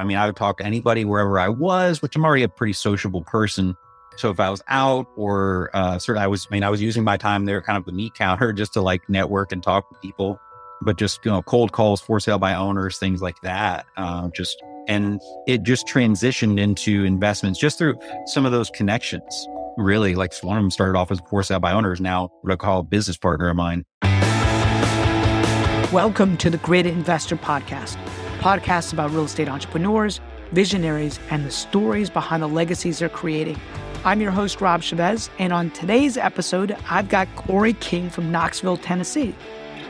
I mean, I would talk to anybody wherever I was, which I'm already a pretty sociable person. So if I was out or uh, sort of, I was, I mean, I was using my time there, kind of the meat counter, just to like network and talk with people. But just you know, cold calls, for sale by owners, things like that. Uh, just and it just transitioned into investments just through some of those connections. Really, like one of them started off as for sale by owners. Now, what I call a business partner of mine. Welcome to the Grit Investor Podcast, podcast about real estate entrepreneurs, visionaries, and the stories behind the legacies they're creating. I'm your host, Rob Chavez, and on today's episode, I've got Corey King from Knoxville, Tennessee.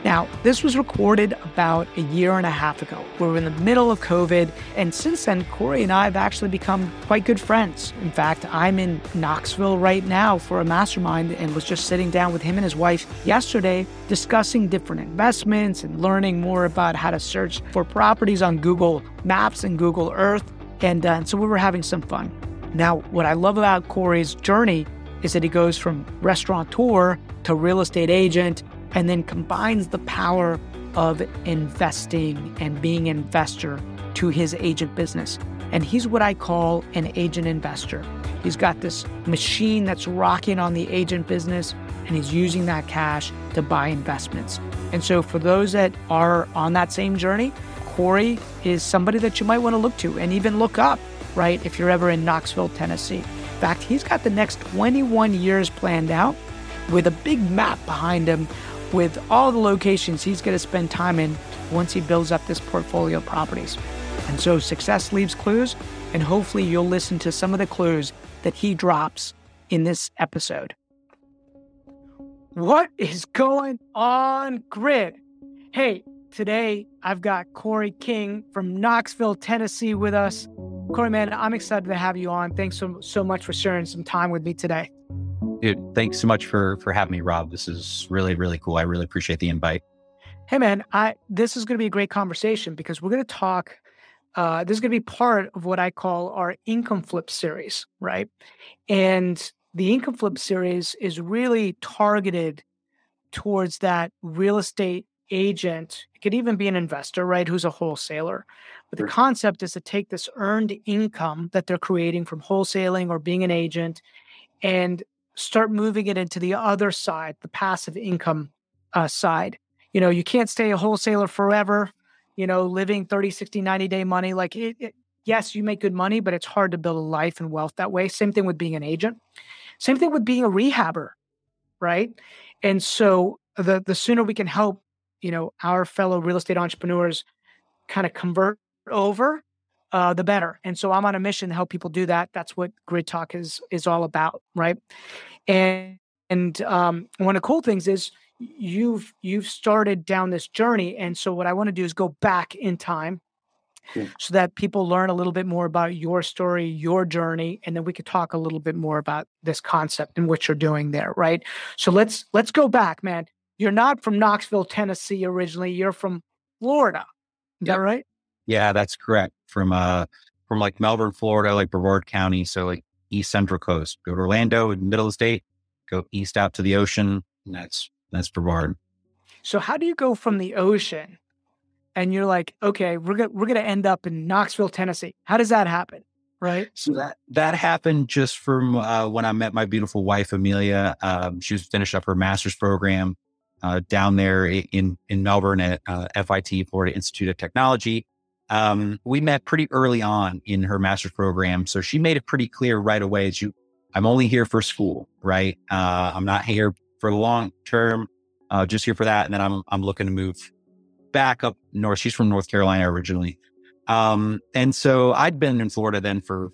Now, this was recorded about a year and a half ago. We were in the middle of COVID, and since then, Corey and I have actually become quite good friends. In fact, I'm in Knoxville right now for a mastermind and was just sitting down with him and his wife yesterday discussing different investments and learning more about how to search for properties on Google Maps and Google Earth. And, uh, and so we were having some fun. Now, what I love about Corey's journey is that he goes from restaurateur to real estate agent and then combines the power of investing and being an investor to his agent business. And he's what I call an agent investor. He's got this machine that's rocking on the agent business, and he's using that cash to buy investments. And so, for those that are on that same journey, Corey is somebody that you might want to look to and even look up, right? If you're ever in Knoxville, Tennessee. In fact, he's got the next 21 years planned out with a big map behind him with all the locations he's going to spend time in once he builds up this portfolio of properties. And so success leaves clues, and hopefully you'll listen to some of the clues that he drops in this episode. What is going on, Grit? Hey, today I've got Corey King from Knoxville, Tennessee with us. Corey, man, I'm excited to have you on. Thanks so, so much for sharing some time with me today. Dude, thanks so much for for having me, Rob. This is really really cool. I really appreciate the invite. Hey, man, I this is going to be a great conversation because we're going to talk. Uh, this is going to be part of what I call our income flip series, right? And the income flip series is really targeted towards that real estate agent. It could even be an investor, right? Who's a wholesaler. But the concept is to take this earned income that they're creating from wholesaling or being an agent and start moving it into the other side, the passive income uh, side. You know, you can't stay a wholesaler forever, you know, living 30, 60, 90 day money. Like, it, it, yes, you make good money, but it's hard to build a life and wealth that way. Same thing with being an agent. Same thing with being a rehabber, right? And so the the sooner we can help, you know, our fellow real estate entrepreneurs kind of convert over, uh, the better. And so I'm on a mission to help people do that. That's what Grit Talk is is all about, right? And and um, one of the cool things is you've you've started down this journey, and so what I want to do is go back in time. So that people learn a little bit more about your story, your journey, and then we could talk a little bit more about this concept and what you're doing there, right? So let's let's go back, man. You're not from Knoxville, Tennessee originally. You're from Florida. Is yep. that right? Yeah, that's correct. From uh from like Melbourne, Florida, like Brevard County, so like East Central Coast. Go to Orlando, middle of the state, go east out to the ocean, and that's that's Brevard. So how do you go from the ocean and you're like, okay, we're gonna we're gonna end up in Knoxville, Tennessee. How does that happen? Right. So that that happened just from uh, when I met my beautiful wife Amelia. Um, she was finished up her master's program uh, down there in in Melbourne at uh, FIT, Florida Institute of Technology. Um, we met pretty early on in her master's program. So she made it pretty clear right away that you, I'm only here for school, right? Uh, I'm not here for the long term, uh, just here for that. And then I'm, I'm looking to move back up north. She's from North Carolina originally. Um, and so I'd been in Florida then for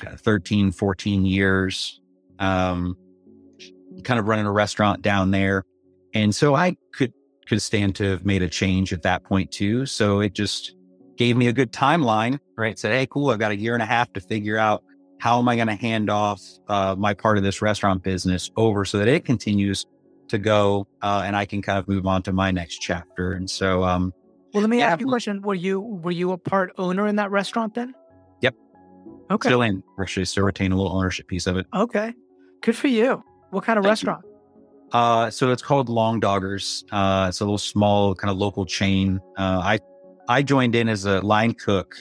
13, 14 years, um, kind of running a restaurant down there. And so I could, could stand to have made a change at that point too. So it just, gave me a good timeline, right? Said, hey, cool, I've got a year and a half to figure out how am I going to hand off uh, my part of this restaurant business over so that it continues to go uh, and I can kind of move on to my next chapter. And so, um, well, let me yeah, ask you a question. Were you were you a part owner in that restaurant then? Yep. Okay. Still in, actually, still retain a little ownership piece of it. Okay. Good for you. What kind of Thank restaurant? Uh, so it's called Long Doggers. Uh, it's a little small kind of local chain. Uh, I I joined in as a line cook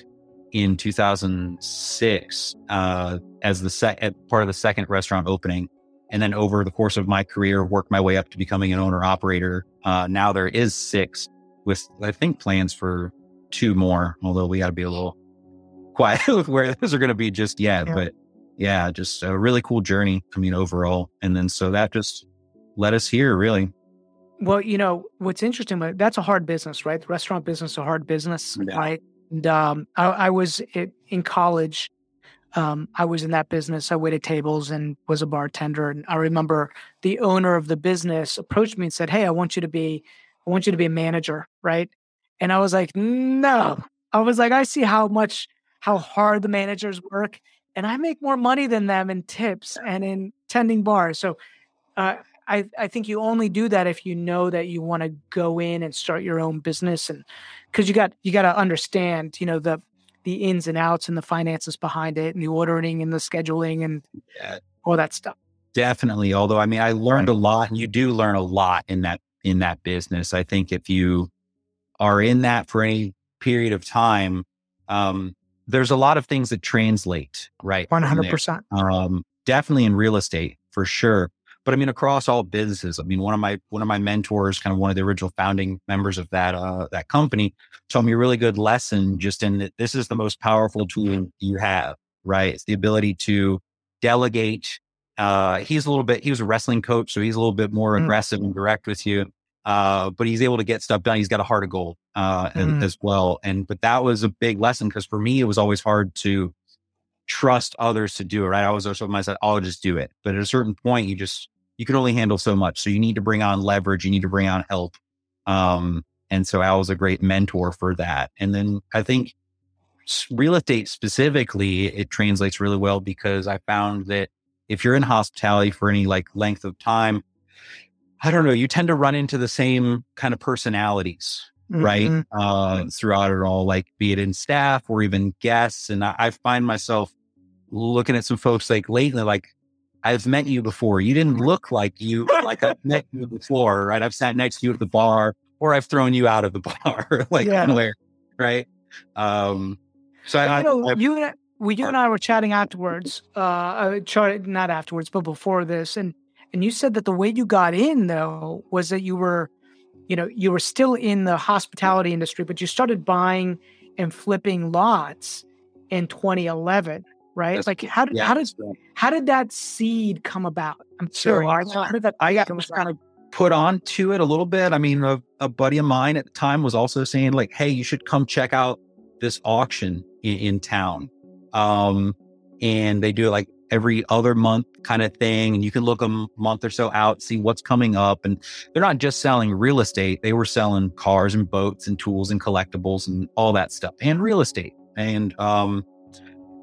in 2006 uh, as the sec- part of the second restaurant opening. And then over the course of my career, worked my way up to becoming an owner operator. Uh, now there is six with, I think, plans for two more, although we got to be a little quiet with where those are going to be just yet. Yeah. But yeah, just a really cool journey. I mean, overall. And then so that just led us here, really. Well, you know, what's interesting, but that's a hard business, right? The restaurant business, is a hard business, yeah. right? And um, I, I, was in college. Um, I was in that business. I waited tables and was a bartender. And I remember the owner of the business approached me and said, "Hey, I want you to be, I want you to be a manager, right?" And I was like, "No." I was like, "I see how much, how hard the managers work, and I make more money than them in tips and in tending bars." So, uh, I, I think you only do that if you know that you want to go in and start your own business and because you got you got to understand you know the the ins and outs and the finances behind it and the ordering and the scheduling and yeah. all that stuff. Definitely although i mean i learned a lot and you do learn a lot in that in that business. I think if you are in that for any period of time um there's a lot of things that translate right 100% um definitely in real estate for sure but I mean, across all businesses, I mean, one of my one of my mentors, kind of one of the original founding members of that uh, that company, told me a really good lesson. Just in that, this is the most powerful tool you have, right? It's the ability to delegate. Uh, he's a little bit. He was a wrestling coach, so he's a little bit more mm. aggressive and direct with you. Uh, but he's able to get stuff done. He's got a heart of gold uh, mm. as well. And but that was a big lesson because for me, it was always hard to trust others to do it, right? I was also myself, I'll just do it. But at a certain point, you just, you can only handle so much. So you need to bring on leverage. You need to bring on help. Um, and so Al was a great mentor for that. And then I think real estate specifically, it translates really well because I found that if you're in hospitality for any like length of time, I don't know, you tend to run into the same kind of personalities, mm-hmm. right? Uh, throughout it all, like be it in staff or even guests. And I, I find myself looking at some folks like lately, like I've met you before. You didn't look like you, like I've met you before, right? I've sat next to you at the bar or I've thrown you out of the bar, like yeah. anywhere, right? Um, so I, you know, I, you and I, well, you and I were chatting afterwards, uh, uh not afterwards, but before this, and and you said that the way you got in though was that you were, you know, you were still in the hospitality industry, but you started buying and flipping lots in 2011 right? That's, like how did yeah, how did how did that seed come about? I'm so I, how did that I got kind of put on to it a little bit. I mean, a, a, buddy of mine at the time was also saying like, "Hey, you should come check out this auction in, in town." Um, and they do it like every other month kind of thing, and you can look a month or so out, see what's coming up. And they're not just selling real estate; they were selling cars and boats and tools and collectibles and all that stuff, and real estate. And um,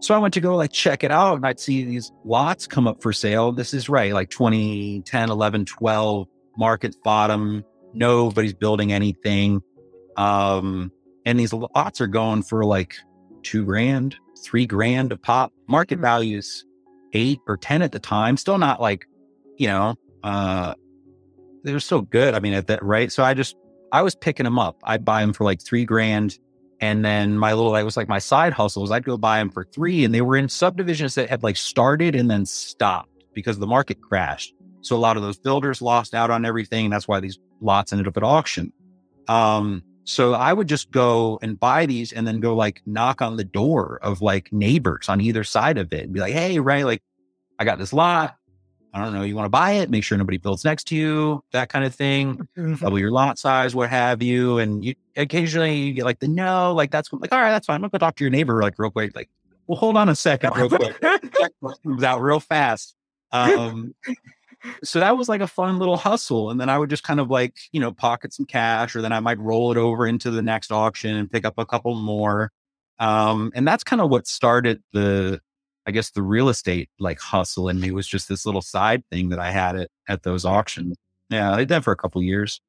so I went to go like check it out and I'd see these lots come up for sale. This is right, like 2010, 11, 12, market bottom. Nobody's building anything. Um, and these lots are going for like two grand, three grand a pop. Market mm-hmm. values eight or 10 at the time. Still not like, you know, uh, they're so good. I mean, at that, right? So I just, I was picking them up. I'd buy them for like three grand and then my little, I was like my side hustles. I'd go buy them for three, and they were in subdivisions that had like started and then stopped because the market crashed. So a lot of those builders lost out on everything. And that's why these lots ended up at auction. Um, so I would just go and buy these and then go like knock on the door of like neighbors on either side of it and be like, Hey, right. Like I got this lot. I don't know, you want to buy it, make sure nobody builds next to you, that kind of thing. Mm-hmm. Double your lot size, what have you. And you occasionally you get like the no, like that's like, all right, that's fine. I'm gonna go talk to your neighbor like real quick. Like, well, hold on a second, real quick. comes out real fast. Um, so that was like a fun little hustle. And then I would just kind of like, you know, pocket some cash, or then I might roll it over into the next auction and pick up a couple more. Um, and that's kind of what started the I guess the real estate like hustle in me was just this little side thing that I had at, at those auctions. Yeah, I did that for a couple years.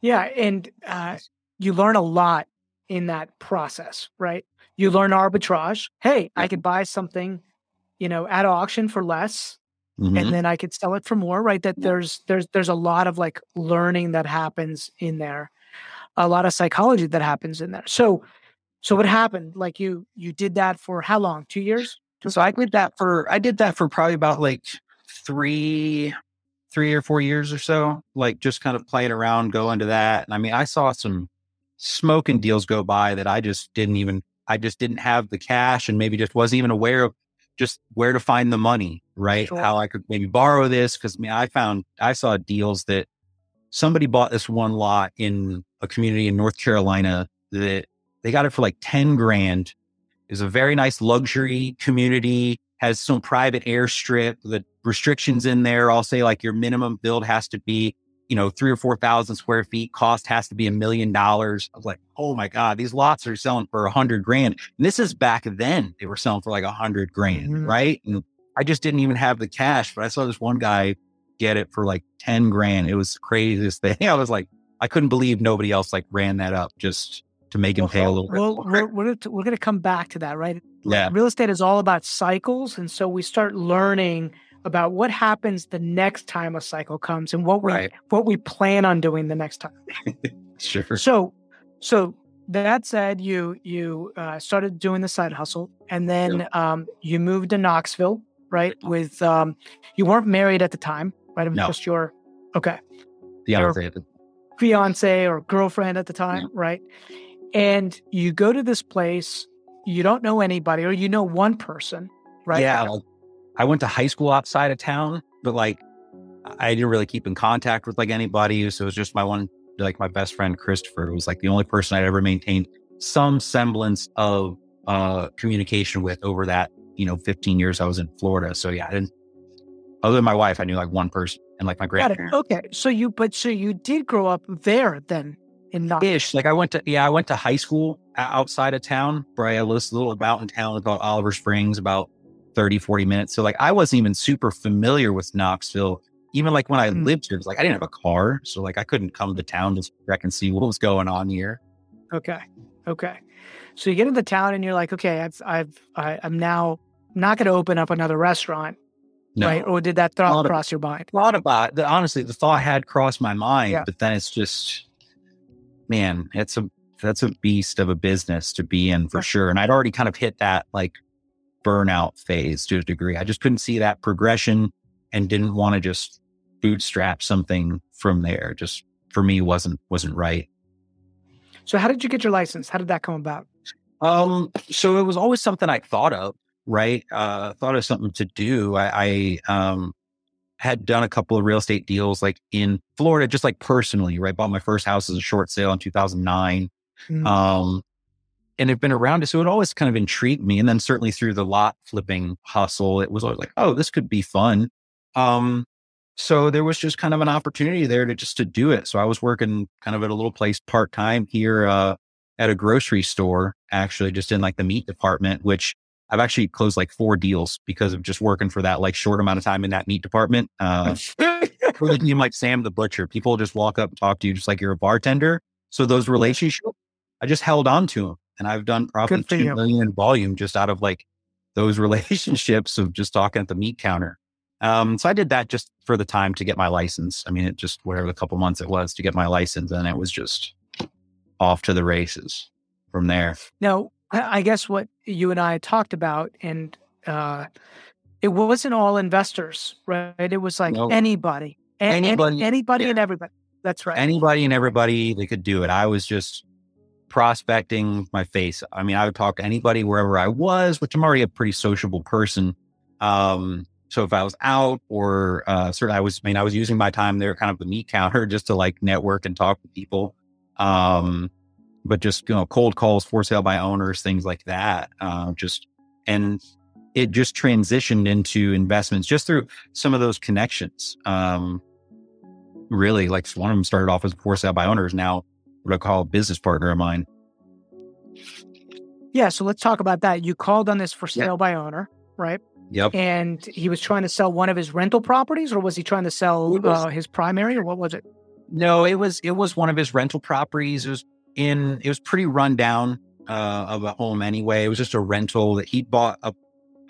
Yeah. And uh, you learn a lot in that process, right? You learn arbitrage. Hey, I could buy something, you know, at auction for less mm-hmm. and then I could sell it for more, right? That there's there's there's a lot of like learning that happens in there. A lot of psychology that happens in there. So So what happened? Like you you did that for how long? Two years? So I did that for I did that for probably about like three three or four years or so. Like just kind of playing around, going to that. And I mean, I saw some smoking deals go by that I just didn't even I just didn't have the cash and maybe just wasn't even aware of just where to find the money, right? Sure. How I could maybe borrow this. Cause I mean, I found I saw deals that somebody bought this one lot in a community in North Carolina that they got it for like 10 grand. Is a very nice luxury community, has some private airstrip. The restrictions in there all say like your minimum build has to be, you know, three or 4,000 square feet. Cost has to be a million dollars. I was like, oh my God, these lots are selling for a hundred grand. And this is back then. They were selling for like a hundred grand, Mhm. right? And I just didn't even have the cash, but I saw this one guy get it for like 10 grand. It was the craziest thing. I was like, I couldn't believe nobody else like ran that up just to make him pay a little. Well, we're we're, gonna- we're going to come back to that, right? Yeah. Real estate is all about cycles, and so we start learning about what happens the next time a cycle comes and what we Right. what we plan on doing the next time. Sure. So, so that said, you you uh, started doing the side hustle, and then um, you moved to Knoxville, right? With um, you weren't married at the time, right? It was No. just your okay Fiance. fiance or girlfriend at the time, right? And you go to this place, you don't know anybody, or you know one person, right? Yeah. Like, I went to high school outside of town, but like I didn't really keep in contact with like anybody. So it was just my one, like my best friend, Christopher, was like the only person I'd ever maintained some semblance of uh, communication with over that, you know, 15 years I was in Florida. So yeah, I didn't, other than my wife, I knew like one person and like my grandparents. Okay. So you, but so you did grow up there then in Knoxville. ish. Like I went to, yeah, I went to high school outside of town, where I lived a little mountain town called Oliver Springs, about 30, 40 minutes. So like I wasn't even super familiar with Knoxville. Even like when I Mm. lived here, it's like I didn't have a car. So like I couldn't come to town to check and see what was going on here. Okay. Okay. So you get into town and you're like, okay, I've, I've, I, I'm now not going to open up another restaurant, No. right? Or did that thought cross your mind? thought about the, honestly, the thought had crossed my mind, Yeah. but then it's just, man, it's a that's a beast of a business to be in for sure. And I'd already kind of hit that like burnout phase to a degree. I just couldn't see that progression and didn't want to just bootstrap something from there. Just for me wasn't wasn't right. So how did you get your license? How did that come about? Um, so it was always something I thought of, right? Uh, thought of something to do. I, I um, had done a couple of real estate deals like in Florida, just like personally, right? Bought my first house as a short sale in 2009. Mm. Um, and it'd been around it. So it always kind of intrigued me. And then certainly through the lot flipping hustle, it was always like, oh, this could be fun. Um, so there was just kind of an opportunity there to just to do it. So I was working kind of at a little place part time here, uh, at a grocery store, actually just in like the meat department, which I've actually closed like four deals because of just working for that like short amount of time in that meat department. Uh, team like Sam the Butcher, people just walk up and talk to you just like you're a bartender. So those relationships, I just held on to them, and I've done probably Good two you. million in volume just out of like those relationships of just talking at the meat counter. Um, so I did that just for the time to get my license. I mean, it just whatever the couple months it was to get my license, and it was just off to the races from there. Now, I guess what you and I talked about, and uh, it wasn't all investors, right? It was like No. anybody, A- any- Anybody, anybody, yeah. and everybody. That's right. anybody and everybody they could do it. I was just prospecting my face. I mean, I would talk to anybody wherever I was, which I'm already a pretty sociable person. Um, so if I was out or uh certainly I was I mean, I was using my time there kind of the meat counter just to like network and talk to people. Um but just you know, cold calls for sale by owners, things like that. Uh, just and it just transitioned into investments just through some of those connections. Um, really like one of them started off as for sale by owners now what i call a business partner of mine yeah. So let's talk about that. You called on this for sale by owner, right? yep And he was trying to sell one of his rental properties, or was he trying to sell uh, his primary, or what was it? no it was it was one of his rental properties it was in it was pretty run down uh of a home anyway it was just a rental that he bought a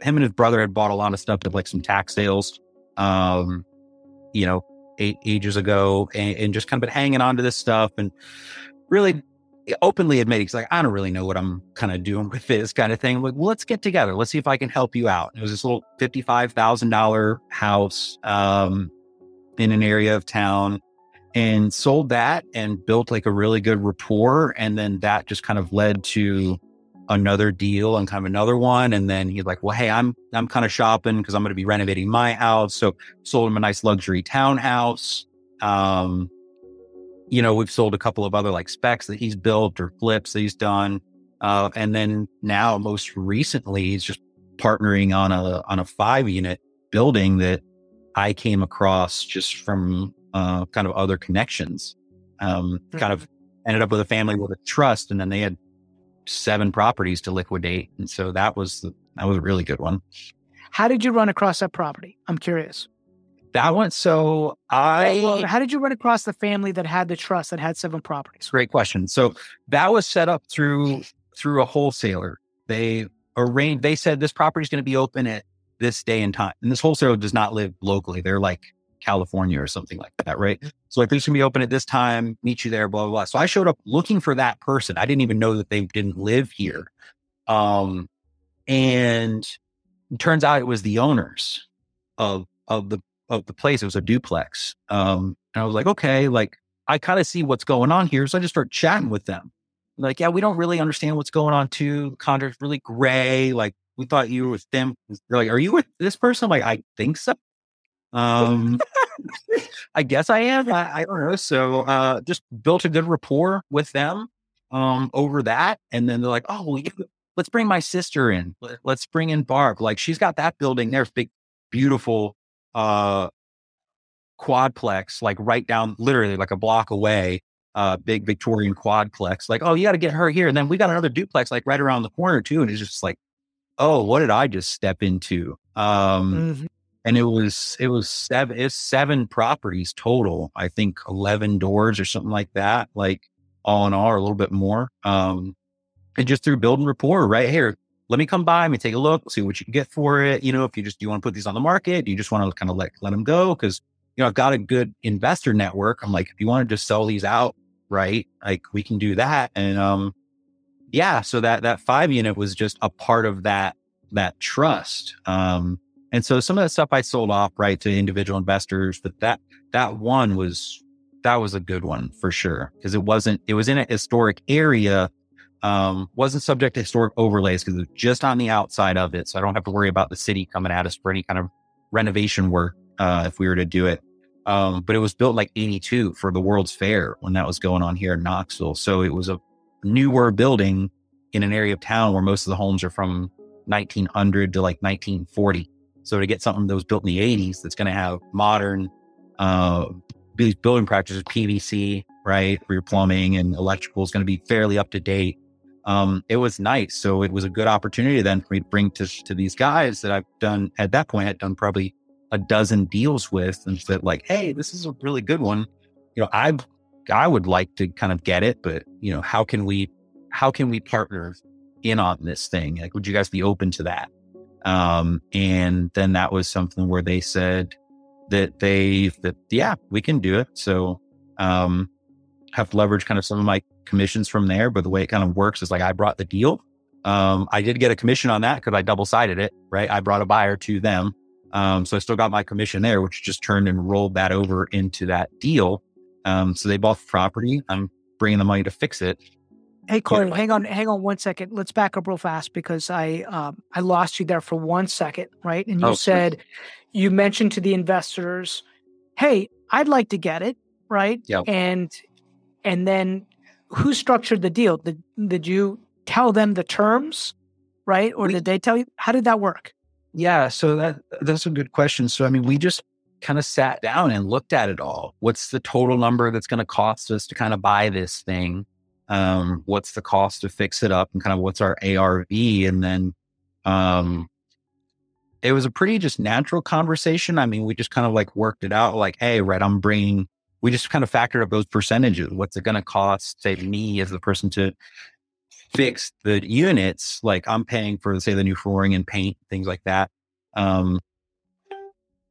him and his brother had bought a lot of stuff at like some tax sales um you know eight ages ago and, and just kind of been hanging on to this stuff and really openly admitted he's like, I don't really know what I'm kind of doing with this kind of thing. I'm like, well, let's get together. Let's see if I can help you out. It was this little fifty-five thousand dollar house um, in an area of town, and sold that and built like a really good rapport. And then that just kind of led to another deal and kind of another one. And then he's like, well, hey, I'm I'm kind of shopping because I'm going to be renovating my house. So sold him a nice luxury townhouse. Um, you know, we've sold a couple of other like specs that he's built or flips that he's done. Uh, and then now most recently he's just partnering on a on a five unit building that I came across just from uh, kind of other connections. Um, mm-hmm. kind of ended up with a family with a trust and then they had seven properties to liquidate. And so that was the, that was a really good one. How did you run across that property? I'm curious. That one. So I. Well, how did you run across the family that had the trust that had seven properties? Great question. So that was set up through through a wholesaler. They arranged. They said this property is going to be open at this day and time, and this wholesaler does not live locally. They're like California or something like that, right? So like, this going to be open at this time. Meet you there. Blah blah blah. So I showed up looking for that person. I didn't even know that they didn't live here. Um, and turns out it was the owners of of the of the place. It was a duplex. Um, and I was like, okay, like I kind of see what's going on here. So I just start chatting with them. Like, yeah, we don't really understand what's going on too. The contract's really gray. Like, we thought you were with them. They're like, are you with this person? I'm like, I think so. Um, I guess I am. I, I don't know. So, uh, just built a good rapport with them, um, over that. And then they're like, oh, well, let's bring my sister in. Let's bring in Barb. Like, she's got that building there, big, beautiful, uh, quadplex, like right down, literally like a block away, uh, big Victorian quadplex. Like, oh, you got to get her here. And then we got another duplex like right around the corner too. And it's just like, oh, what did I just step into? Um, mm-hmm. And it was, it was seven, it's seven properties total. I think 11 doors or something like that. Like all in all, or a little bit more. Um, and just through building rapport right here, let me come by, let me take a look, see what you can get for it. You know, if you just, you want to put these on the market? Do you just want to kind of let, let them go? Cause, you know, I've got a good investor network. I'm like, if you want to just sell these out, right? Like we can do that. And, um, yeah, so that, that five unit was just a part of that, that trust. Um, and so some of that stuff I sold off, right, to individual investors, but that, that one was, that was a good one for sure. Cause it wasn't, it was in a historic area um, wasn't subject to historic overlays because it was just on the outside of it. So I don't have to worry about the city coming at us for any kind of renovation work uh, if we were to do it. Um, but it was built like 82 for the World's Fair when that was going on here in Knoxville. So it was a newer building in an area of town where most of the homes are from 1900 to like 1940. So to get something that was built in the 80s that's going to have modern uh, building practices, PVC, right, for your plumbing and electrical is going to be fairly up to date um, it was nice. So it was a good opportunity then for me to bring to, to these guys that I've done at that point, I'd done probably a dozen deals with and said like, Hey, this is a really good one. You know, I, I would like to kind of get it, but you know, how can we, how can we partner in on this thing? Like, would you guys be open to that? Um, and then that was something where they said that they, that, yeah, we can do it. So, um, have leveraged kind of some of my commissions from there. But the way it kind of works is like I brought the deal. Um, I did get a commission on that because I double sided it, right? I brought a buyer to them. Um, so I still got my commission there, which just turned and rolled that over into that deal. Um, so they bought the property. I'm bringing the money to fix it. Hey Corey, hang on, hang on one second. Let's back up real fast because I um, I lost you there for one second, right? And you oh, said you mentioned to the investors, "Hey, I'd like to get it," right? Yeah. And and then who structured the deal? Did, did you tell them the terms, right? Or we, did they tell you? How did that work? Yeah, so that that's a good question. So I mean, we just kind of sat down and looked at it all. What's the total number that's going to cost us to kind of buy this thing? Um, what's the cost to fix it up and kind of what's our ARV? And then um it was a pretty just natural conversation. I mean, we just kind of like worked it out like, hey, right, I'm bringing we just kind of factored up those percentages. What's it going to cost, say, me as the person to fix the units? Like I'm paying for, say, the new flooring and paint, things like that. Um,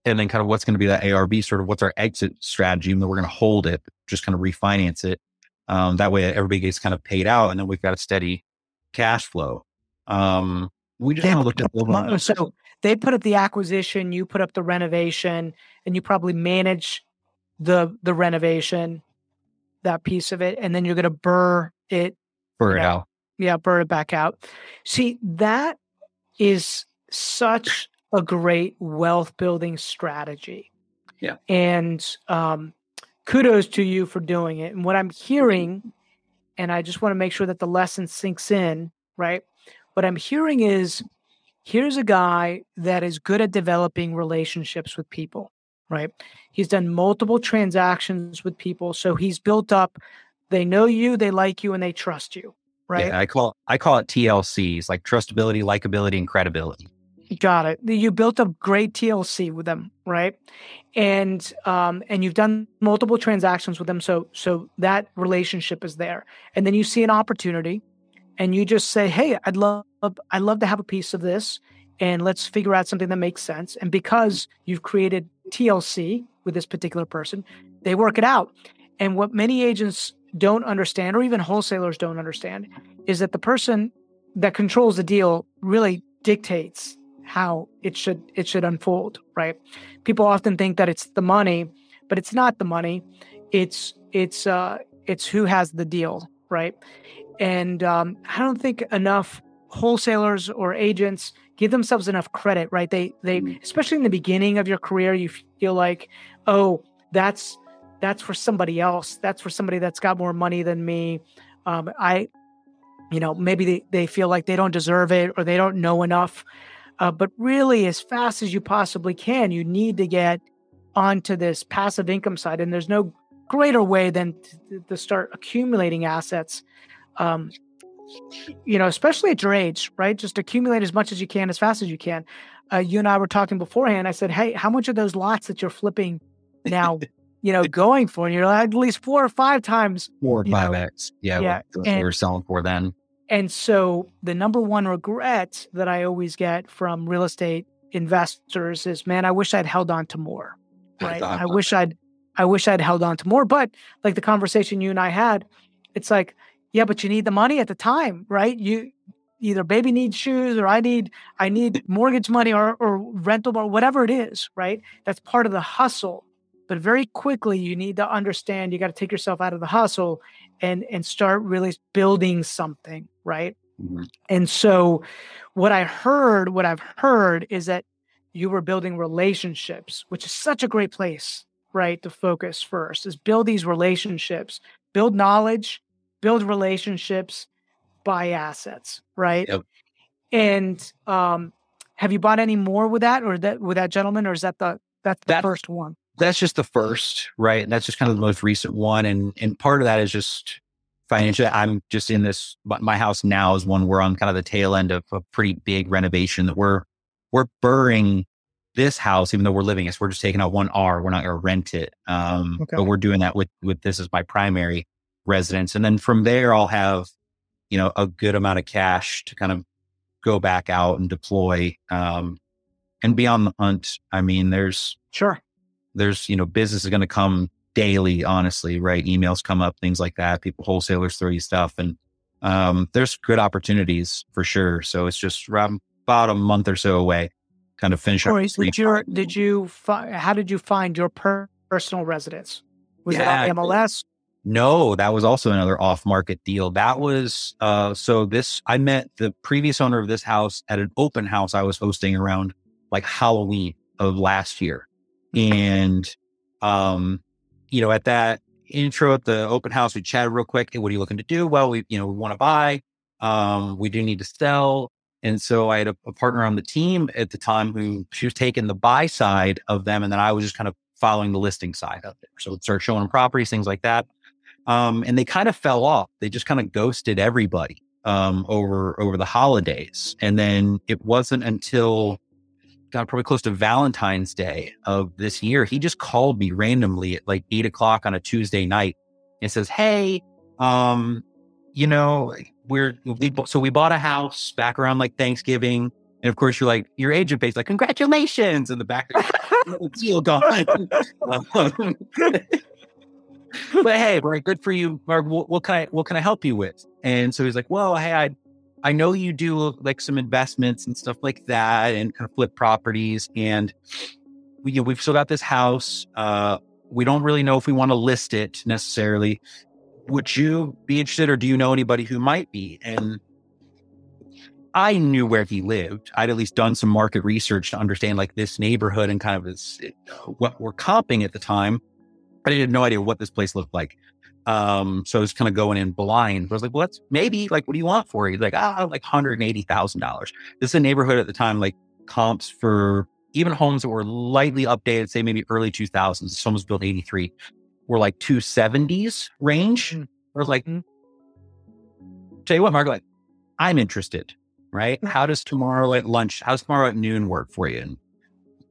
and then kind of what's going to be that ARV sort of what's our exit strategy, and then we're going to hold it, just kind of refinance it. Um, that way everybody gets kind of paid out and then we've got a steady cash flow. Um, we just kind of looked at the so they put up the acquisition, you put up the renovation, and you probably manage the the renovation, that piece of it, and then you're gonna burr it burr it know, out. Yeah, burr it back out. See, that is such a great wealth building strategy. Yeah. And um, kudos to you for doing it. And what I'm hearing, and I just want to make sure that the lesson sinks in, right? What I'm hearing is here's a guy that is good at developing relationships with people, right? He's done multiple transactions with people. So he's built up, they know you, they like you, and they trust you. Right. Yeah, I call I call it TLCs, like trustability, likability, and credibility. Got it. You built up great TLC with them, right? And um, and you've done multiple transactions with them, so so that relationship is there. And then you see an opportunity, and you just say, "Hey, I'd love I'd love to have a piece of this, and let's figure out something that makes sense." And because you've created TLC with this particular person, they work it out. And what many agents don't understand, or even wholesalers don't understand, is that the person that controls the deal really dictates how it should it should unfold right? People often think that it's the money but it's not the money. It's it's uh it's who has the deal right? And um, i don't think enough wholesalers or agents give themselves enough credit right? They they mm-hmm. especially in the beginning of your career you feel like oh that's that's for somebody else. That's for somebody that's got more money than me. Um, i you know maybe they, they feel like they don't deserve it or they don't know enough uh, but really, as fast as you possibly can, you need to get onto this passive income side. And there's no greater way than to, to start accumulating assets. Um, you know, especially at your age, right? Just accumulate as much as you can, as fast as you can. Uh, you and I were talking beforehand. I said, "Hey, how much of those lots that you're flipping now, you know, going for?" And you're like, at least four or five times. Four or five X. Yeah, yeah. What, what we were selling for then. And so the number one regret that I always get from real estate investors is, man, I wish I'd held on to more. Right. I wish I'd I wish I'd held on to more. But like the conversation you and I had, it's like, yeah, but you need the money at the time, right? You either baby needs shoes or I need I need mortgage money or, or rental or whatever it is, right? That's part of the hustle. But very quickly you need to understand you got to take yourself out of the hustle and and start really building something right mm-hmm. and so what i heard what i've heard is that you were building relationships which is such a great place right to focus first is build these relationships build knowledge build relationships buy assets right yep. and um have you bought any more with that or that with that gentleman or is that the that's the that, first one that's just the first, right? And that's just kind of the most recent one. And and part of that is just financial. I'm just in this. My house now is one where I'm kind of the tail end of a pretty big renovation that we're we're burring this house, even though we're living it. So we're just taking out one R. We're not going to rent it. Um, okay. But we're doing that with with this as my primary residence, and then from there I'll have you know a good amount of cash to kind of go back out and deploy. Um, and be on the hunt, I mean, there's sure there's, you know, business is going to come daily, honestly, right? Emails come up, things like that. People, wholesalers throw you stuff. And um, there's good opportunities for sure. So it's just around about a month or so away, kind of finish up. Did you, did you, fi- how did you find your per- personal residence? Was yeah, it on MLS? No, that was also another off market deal. That was, uh, so this, I met the previous owner of this house at an open house I was hosting around like Halloween of last year. And, um, you know, at that intro at the open house, we chatted real quick. Hey, what are you looking to do? Well, we, you know, we want to buy. Um, we do need to sell. And so I had a, a, partner on the team at the time who she was taking the buy side of them. And then I was just kind of following the listing side of it. So start showing them properties, things like that. Um, and they kind of fell off. They just kind of ghosted everybody um, over over the holidays. And then it wasn't until God, probably close to Valentine's Day of this year, he just called me randomly at like eight o'clock on a Tuesday night and says, Hey, um, you know, we're, we, so we bought a house back around like Thanksgiving. And of course, you're like, your agent pays like, congratulations in the back. deal gone. but hey, right, good for you, Mark. What, what, can I what can I help you with? And so he's like, well, hey, I I know you do like some investments and stuff like that, and kind of flip properties, and we, you know, we've still got this house. Uh, we don't really know if we want to list it necessarily. Would you be interested, or do you know anybody who might be? And I knew where he lived. I'd at least done some market research to understand like this neighborhood and kind of his, what we're comping at the time. But I had no idea what this place looked like. Um, so I was kind of going in blind. I was like, well, maybe like, what do you want for it? He's like, ah, like $180,000. This is a neighborhood at the time, like comps for even homes that were lightly updated, say maybe early 2000s. This home was built 83, were like 270s range. Mm-hmm. I was like, mm-hmm. tell you what, Margaret, I'm interested right? How does tomorrow at lunch, how's tomorrow at noon work for you? And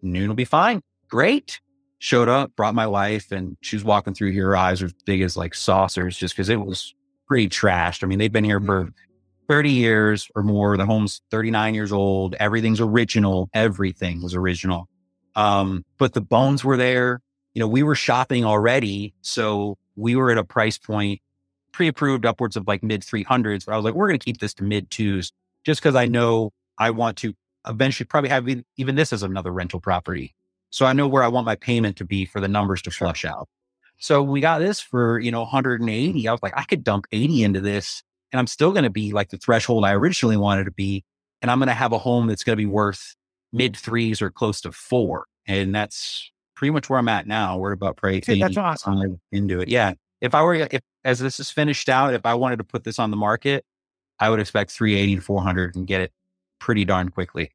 noon will be fine. Great. Showed up, brought my wife, and she was walking through here. Her eyes were big as like saucers just because it was pretty trashed. I mean, they've been here for mm-hmm. 30 years or more. The home's 39 years old. Everything's original. Everything was original. Um, but the bones were there. You know, we were shopping already. So we were at a price point pre approved upwards of like mid 300s. But I was like, we're going to keep this to mid twos just because I know I want to eventually probably have even this as another rental property. So I know where I want my payment to be for the numbers to flush out. So we got this for, you know, 180. I was like, I could dump 80 into this and I'm still going to be like the threshold I originally wanted to be. And I'm going to have a home that's going to be worth mid threes or close to four. And that's pretty much where I'm at now. We're about Dude, that's awesome. into it. Yeah. If I were, if as this is finished out, if I wanted to put this on the market, I would expect 380 to 400 and get it pretty darn quickly.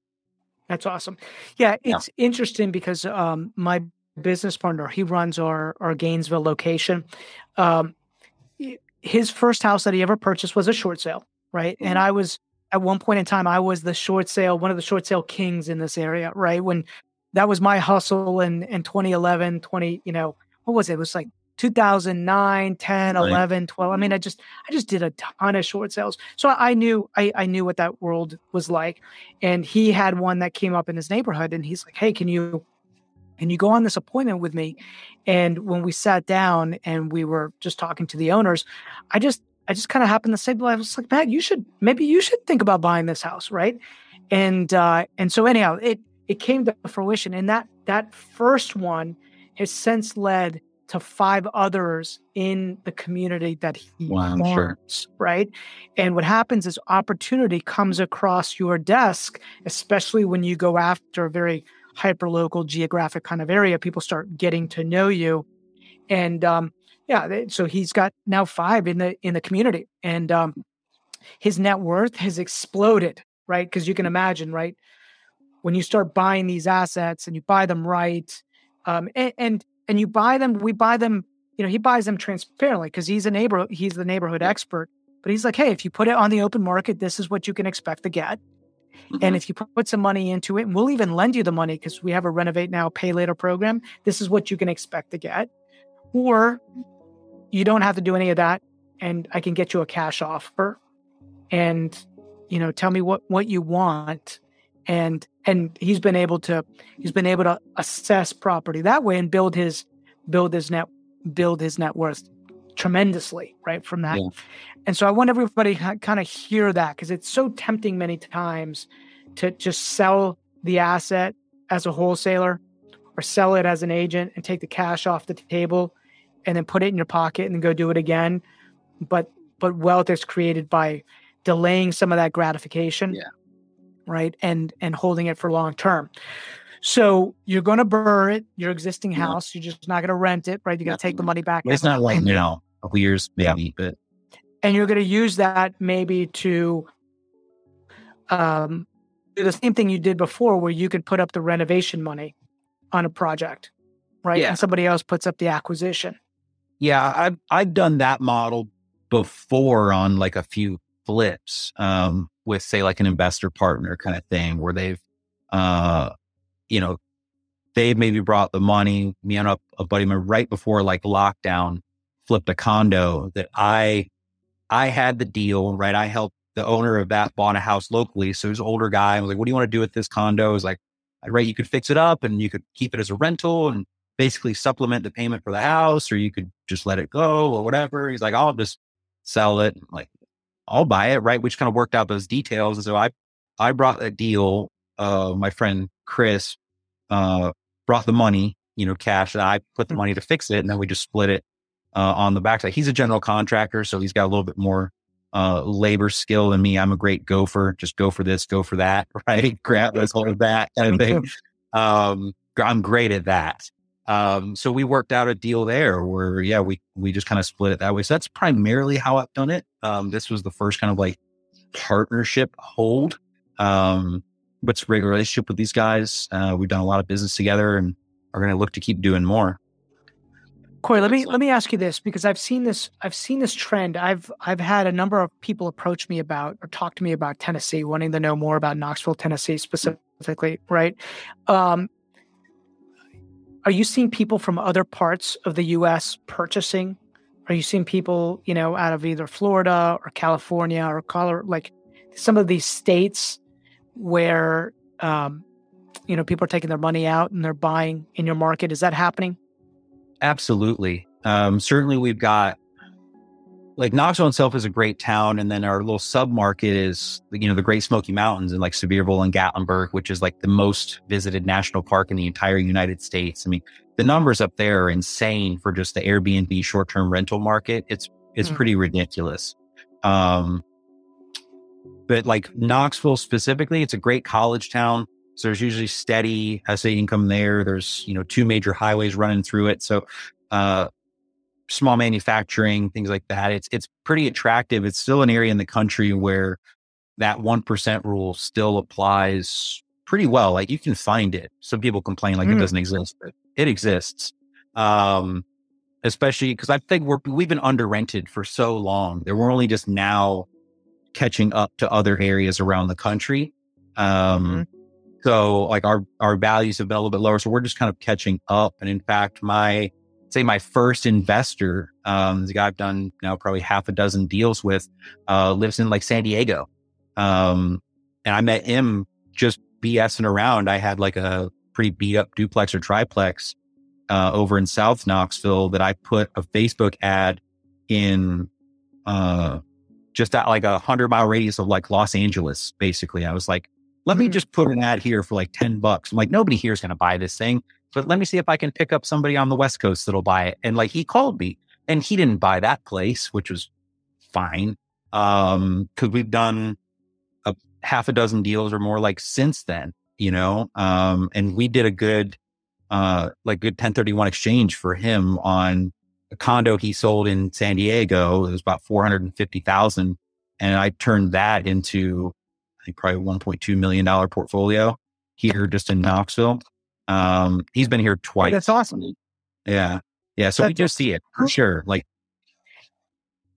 That's awesome. Yeah, it's yeah. interesting because um, my business partner, he runs our our Gainesville location. Um, his first house that he ever purchased was a short sale, right? Mm-hmm. And I was at one point in time, I was the short sale, one of the short sale kings in this area, right? When that was my hustle in in 2011, 20, you know, what was it? It was like 2009 10 right. 11 12 i mean i just i just did a ton of short sales. So i knew I, I knew what that world was like. And he had one that came up in his neighborhood and he's like hey can you can you go on this appointment with me? And when we sat down and we were just talking to the owners i just i just kind of happened to say well, i was like matt you should maybe you should think about buying this house right? And uh and so anyhow it it came to fruition. And that that first one has since led to five others in the community that he wow, wants, sure. right? And what happens is opportunity comes across your desk, especially when you go after a very hyper local geographic kind of area. People start getting to know you, and um, yeah, so he's got now five in the in the community, and um, his net worth has exploded, right? Because you can imagine, right, when you start buying these assets and you buy them right, um, and, and and you buy them, we buy them, you know, he buys them transparently because he's a neighbor, he's the neighborhood expert. But he's like, hey, if you put it on the open market, this is what you can expect to get. Mm-hmm. And if you put some money into it, and we'll even lend you the money because we have a renovate now, pay later program. This is what you can expect to get. Or you don't have to do any of that. And I can get you a cash offer and, you know, tell me what, what you want and and he's been able to he's been able to assess property that way and build his build his net build his net worth tremendously right from that. Yeah. and so i want everybody to kind of hear that because it's so tempting many times to just sell the asset as a wholesaler or sell it as an agent and take the cash off the table and then put it in your pocket and then go do it again. But but wealth is created by delaying some of that gratification. Yeah right? And and holding it for long term. So you're going to burr it, your existing house. You're just not going to rent it, right? You're going to take the money back. It's not like you know a couple years maybe, but and you're going to use that maybe to um, do the same thing you did before, where you could put up the renovation money on a project, right? Yeah. And somebody else puts up the acquisition. Yeah, I've I've done that model before on like a few flips. Um, with say like an investor partner kind of thing where they've uh you know they've maybe brought the money me and a, a buddy of right before like lockdown flipped a condo that i i had the deal right i helped the owner of that bought a house locally so he's an older guy i was like what do you want to do with this condo is like right you could fix it up and you could keep it as a rental and basically supplement the payment for the house, or you could just let it go or whatever. He's like, I'll just sell it. I'm like, I'll buy it, right? Which kind of worked out those details. And so I, I brought a deal. Uh, my friend Chris, uh, brought the money, you know, cash and I put the money to fix it. And then we just split it, uh, on the backside. He's a general contractor. So he's got a little bit more, uh, labor skill than me. I'm a great gopher. Just go for this, go for that, right? Grab this, hold that kind of thing. Um, I'm great at that. Um, so we worked out a deal there where, yeah, we, we just kind of split it that way. So that's primarily how I've done it. Um, this was the first kind of like partnership hold. Um, but it's a great relationship with these guys. Uh, we've done a lot of business together and are going to look to keep doing more. Corey, let me let me ask you this because I've seen this I've seen this trend. I've I've had a number of people approach me about or talk to me about Tennessee, wanting to know more about Knoxville, Tennessee specifically, right? Um, are you seeing people from other parts of the U.S. purchasing? Are you seeing people, you know, out of either Florida or California or Colorado, like some of these states where, um, you know, people are taking their money out and they're buying in your market? Is that happening? Absolutely. Um, certainly, we've got like Knoxville itself is a great town, and then our little sub market is you know the Great Smoky Mountains and like Sevierville and Gatlinburg, which is like the most visited national park in the entire United States. I mean, the numbers up there are insane for just the Airbnb short term rental market. It's it's mm. pretty ridiculous. Um, but like Knoxville specifically, it's a great college town. So there's usually steady SA income there. There's, you know, two major highways running through it. So, uh, small manufacturing, things like that. It's it's pretty attractive. It's still an area in the country where that one percent rule still applies pretty well. Like you can find it. Some people complain like mm. it doesn't exist, but it exists. Um, especially because I think we're we've been under rented for so long that we're only just now catching up to other areas around the country. Um, mm-hmm. so like our our values have been a little bit lower, so we're just kind of catching up. And in fact, my say my first investor, um, the guy I've done now probably half a dozen deals with, uh, lives in like San Diego. Um, and I met him just BSing around. I had like a pretty beat up duplex or triplex, uh, over in South Knoxville that I put a Facebook ad in, uh, just at like a hundred mile radius of like Los Angeles, basically. I was like, let me mm-hmm. just put an ad here for like 10 bucks. I'm like, nobody here is going to buy this thing but let me see if I can pick up somebody on the West Coast that'll buy it. And like he called me and he didn't buy that place, which was fine. Um, cause we've done a half a dozen deals or more like since then, you know? Um, and we did a good, uh, like good 1031 exchange for him on a condo he sold in San Diego. It was about 450,000. And I turned that into, I think probably $1.2 million portfolio here just in Knoxville. Um, he's been here twice. that's awesome. Yeah. Yeah. So that's we just see it for sure. Like,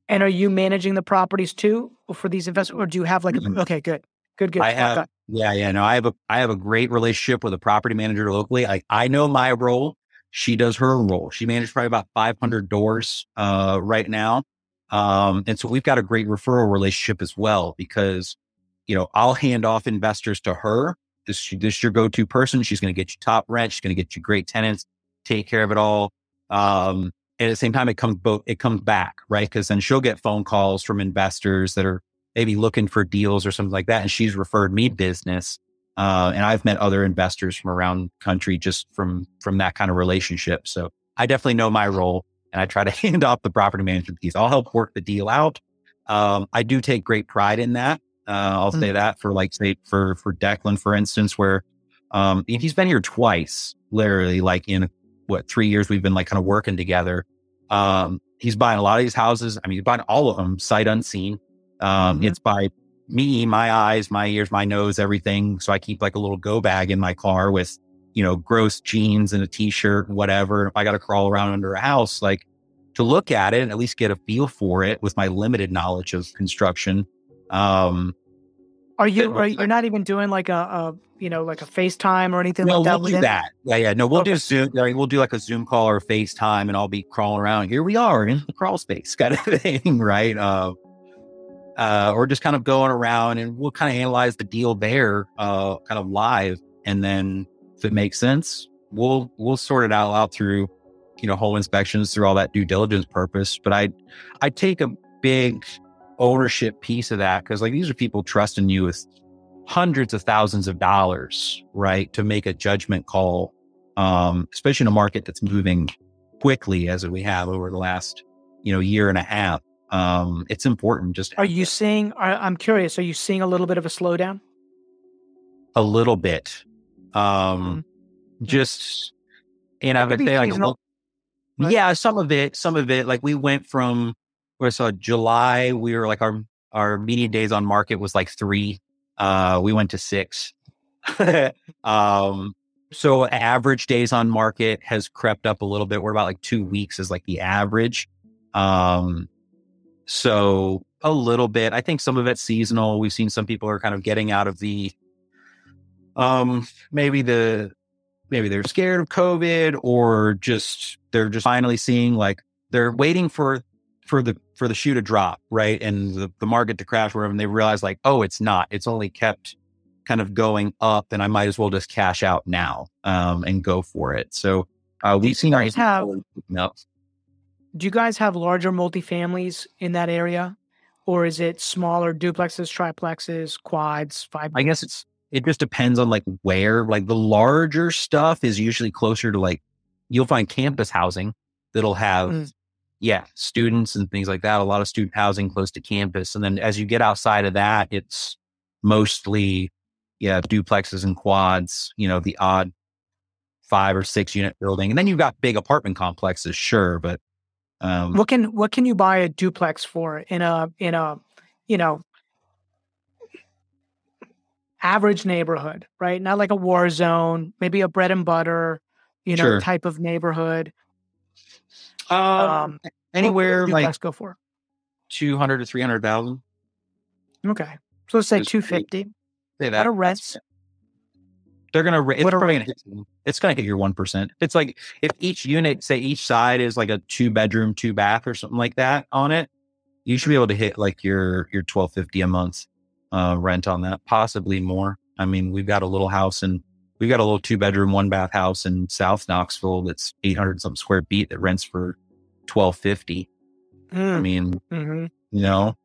and are you managing the properties too for these investments, or do you have like a, okay, good, good, good. I have, yeah, yeah. No, I have a, I have a great relationship with a property manager locally. I, I know my role. She does her role. She manages probably about 500 doors, uh, right now. Um, and so we've got a great referral relationship as well because, you know, I'll hand off investors to her this, this is your go-to person. She's going to get you top rent. She's going to get you great tenants, take care of it all. Um, and at the same time, it comes both, it comes back, right? Cause then she'll get phone calls from investors that are maybe looking for deals or something like that. And she's referred me business. Uh, and I've met other investors from around country just from, from that kind of relationship. So I definitely know my role and I try to hand off the property management piece. I'll help work the deal out. Um, I do take great pride in that. Uh, I'll mm-hmm. say that for like say for for Declan, for instance, where um, he's been here twice, literally like in what three years we've been like kind of working together. Um, he's buying a lot of these houses. I mean, he's buying all of them sight unseen. Um, mm-hmm. It's by me, my eyes, my ears, my nose, everything. So I keep like a little go bag in my car with, you know, gross jeans and a t-shirt, whatever. If I got to crawl around under a house, like to look at it and at least get a feel for it with my limited knowledge of construction. Um, are you? Are you're not even doing like a, a you know like a FaceTime or anything no, like that? we'll do that. Yeah, yeah. No, we'll okay. do Zoom. We'll do like a Zoom call or FaceTime, and I'll be crawling around. Here we are in the crawl space, kind of thing, right? Uh, uh, or just kind of going around, and we'll kind of analyze the deal there, uh, kind of live, and then if it makes sense, we'll we'll sort it out out through you know home inspections through all that due diligence purpose. But I I take a big ownership piece of that because like these are people trusting you with hundreds of thousands of dollars, right, to make a judgment call, um, especially in a market that's moving quickly as we have over the last you know year and a half. Um, it's important. Just are you seeing? Are, I'm curious. Are you seeing a little bit of a slowdown? A little bit. Um, mm-hmm. just and I would say like well, right? yeah, some of it, some of it. Like we went from so July, we were like our our median days on market was like three. Uh, we went to six. um, so average days on market has crept up a little bit. We're about like two weeks is like the average. Um, so a little bit. I think some of it's seasonal. We've seen some people are kind of getting out of the um maybe the maybe they're scared of COVID or just they're just finally seeing like they're waiting for for the for the shoe to drop, right? And the, the market to crash wherever and they realize like, oh, it's not. It's only kept kind of going up and I might as well just cash out now um and go for it. So uh we've seen our have no do you guys have larger multifamilies in that area? Or is it smaller duplexes, triplexes, quads, five? I guess it's it just depends on like where. Like the larger stuff is usually closer to like you'll find campus housing that'll have mm. Yeah, students and things like that. A lot of student housing close to campus. And then as you get outside of that, it's mostly yeah, duplexes and quads, you know, the odd five or six unit building. And then you've got big apartment complexes, sure, but um, what can what can you buy a duplex for in a in a you know average neighborhood, right? Not like a war zone, maybe a bread and butter, you know, sure. type of neighborhood. Um, um anywhere like let's go for two hundred to three hundred thousand. Okay, so let's say two fifty. Say that. What a rent? They're gonna. It's what probably gonna hit. It's gonna hit your one percent. It's like if each unit, say each side is like a two bedroom, two bath, or something like that on it, you should be able to hit like your your twelve fifty a month uh, rent on that, possibly more. I mean, we've got a little house and we've got a little two bedroom, one bath house in South Knoxville that's eight hundred something square feet that rents for twelve fifty. Mm. I mean, mm-hmm. you know,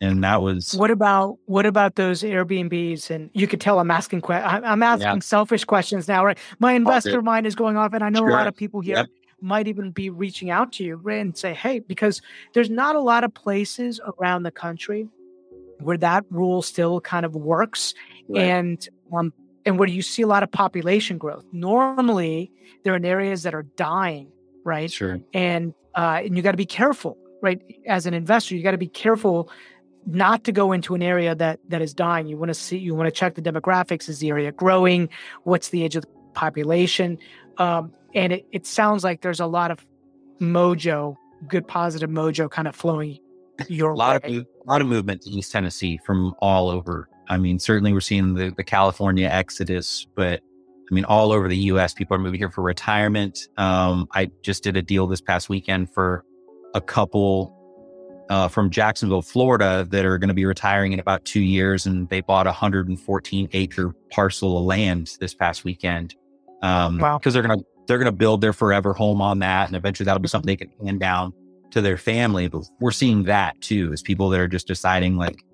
and that was what about what about those airbnbs and you could tell i'm asking que- i'm asking yeah. selfish questions now right my investor mind is going off and i know sure. a lot of people here yep. might even be reaching out to you right, and say hey because there's not a lot of places around the country where that rule still kind of works right. and um and where you see a lot of population growth normally they're in areas that are dying right sure and uh and you got to be careful right as an investor you got to be careful not to go into an area that that is dying. You want to see, you want to check the demographics. Is the area growing? What's the age of the population? Um, and it, it sounds like there's a lot of mojo, good positive mojo, kind of flowing your a lot way. of a lot of movement to East Tennessee from all over. I mean, certainly we're seeing the, the California exodus, but I mean, all over the U.S., people are moving here for retirement. Um, I just did a deal this past weekend for a couple uh, from Jacksonville, Florida, that are going to be retiring in about two years, and they bought a 114 acre parcel of land this past weekend. Um, wow! Because they're gonna they're gonna build their forever home on that, and eventually that'll be something they can hand down to their family. But we're seeing that too, as people that are just deciding like,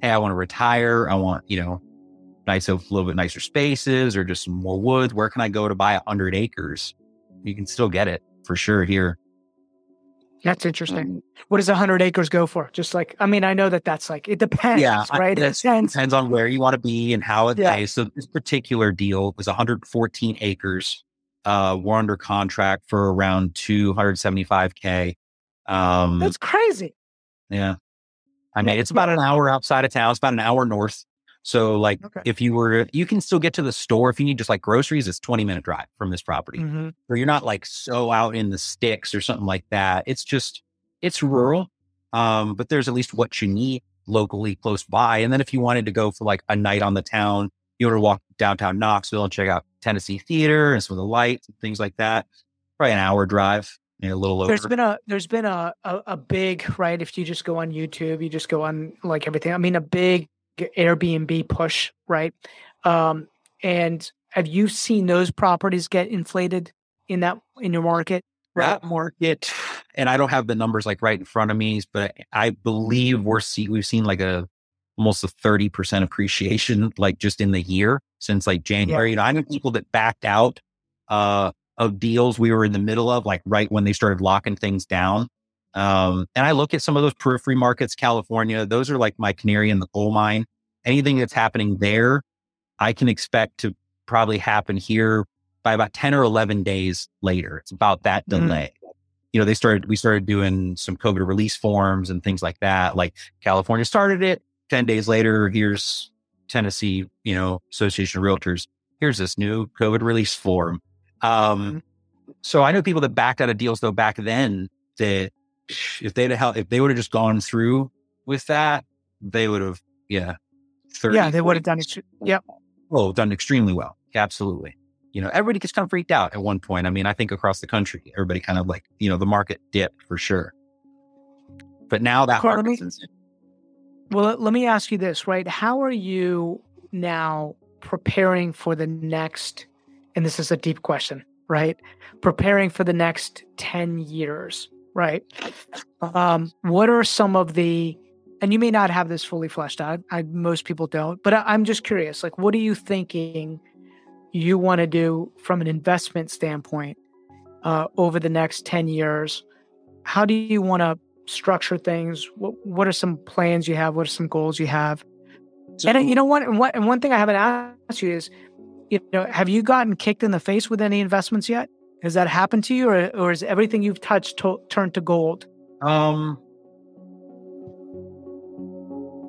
hey, I want to retire. I want you know, nice a little bit nicer spaces or just some more woods. Where can I go to buy a hundred acres? You can still get it for sure here. That's interesting. Um, what does 100 acres go for? Just like, I mean, I know that that's like, it depends, yeah, right? It depends. depends on where you want to be and how it yeah. pays. So this particular deal was 114 acres. Uh, we're under contract for around 275K. Um, that's crazy. Yeah. I mean, it's about an hour outside of town. It's about an hour north. So like okay. if you were, you can still get to the store if you need just like groceries, it's 20 minute drive from this property. Mm-hmm. Or you're not like so out in the sticks or something like that. It's just, it's rural. Um, but there's at least what you need locally close by. And then if you wanted to go for like a night on the town, you want to walk downtown Knoxville and check out Tennessee Theater and some of the lights and things like that. Probably an hour drive, a little over. There's been a there's been a, a, a big right. If you just go on YouTube, you just go on like everything. I mean, a big Airbnb push, right? Um, and have you seen those properties get inflated in that in your market? That market, and I don't have the numbers like right in front of me, but I believe we're see we've seen like a almost a 30% appreciation like just in the year since like January. Yeah. You know, I know people that backed out uh of deals we were in the middle of, like right when they started locking things down. Um, and I look at some of those periphery markets, California, those are like my canary in the coal mine. Anything that's happening there, I can expect to probably happen here by about 10 or 11 days later. It's about that mm-hmm. delay. Mm. You know, they started, we started doing some COVID release forms and things like that. Like California started it 10 days later. Here's Tennessee, you know, Association of Realtors. Here's this new COVID release form. Um, mm-hmm. so I know people that backed out of deals though back then that if they'd have, if they would have just gone through with that, they would have, yeah. 30, yeah, they would have done it. Yep. Oh, done extremely well. Absolutely. You know, everybody gets kind of freaked out at one point. I mean, I think across the country, everybody kind of like, you know, the market dipped for sure. But now that Carl, me, well, let me ask you this, right? How are you now preparing for the next and this is a deep question, right? Preparing for the next 10 years, right? Um, what are some of the, and you may not have this fully fleshed out, I, most people don't, but I, I'm just curious, like, what are you thinking you want to do from an investment standpoint uh, over the next 10 years? How do you want to structure things? What, what are some plans you have? What are some goals you have? So, and you know what? And, what? and one thing I haven't asked you is you know, have you gotten kicked in the face with any investments yet? Has that happened to you, or or is everything you've touched to- turned to gold? Um,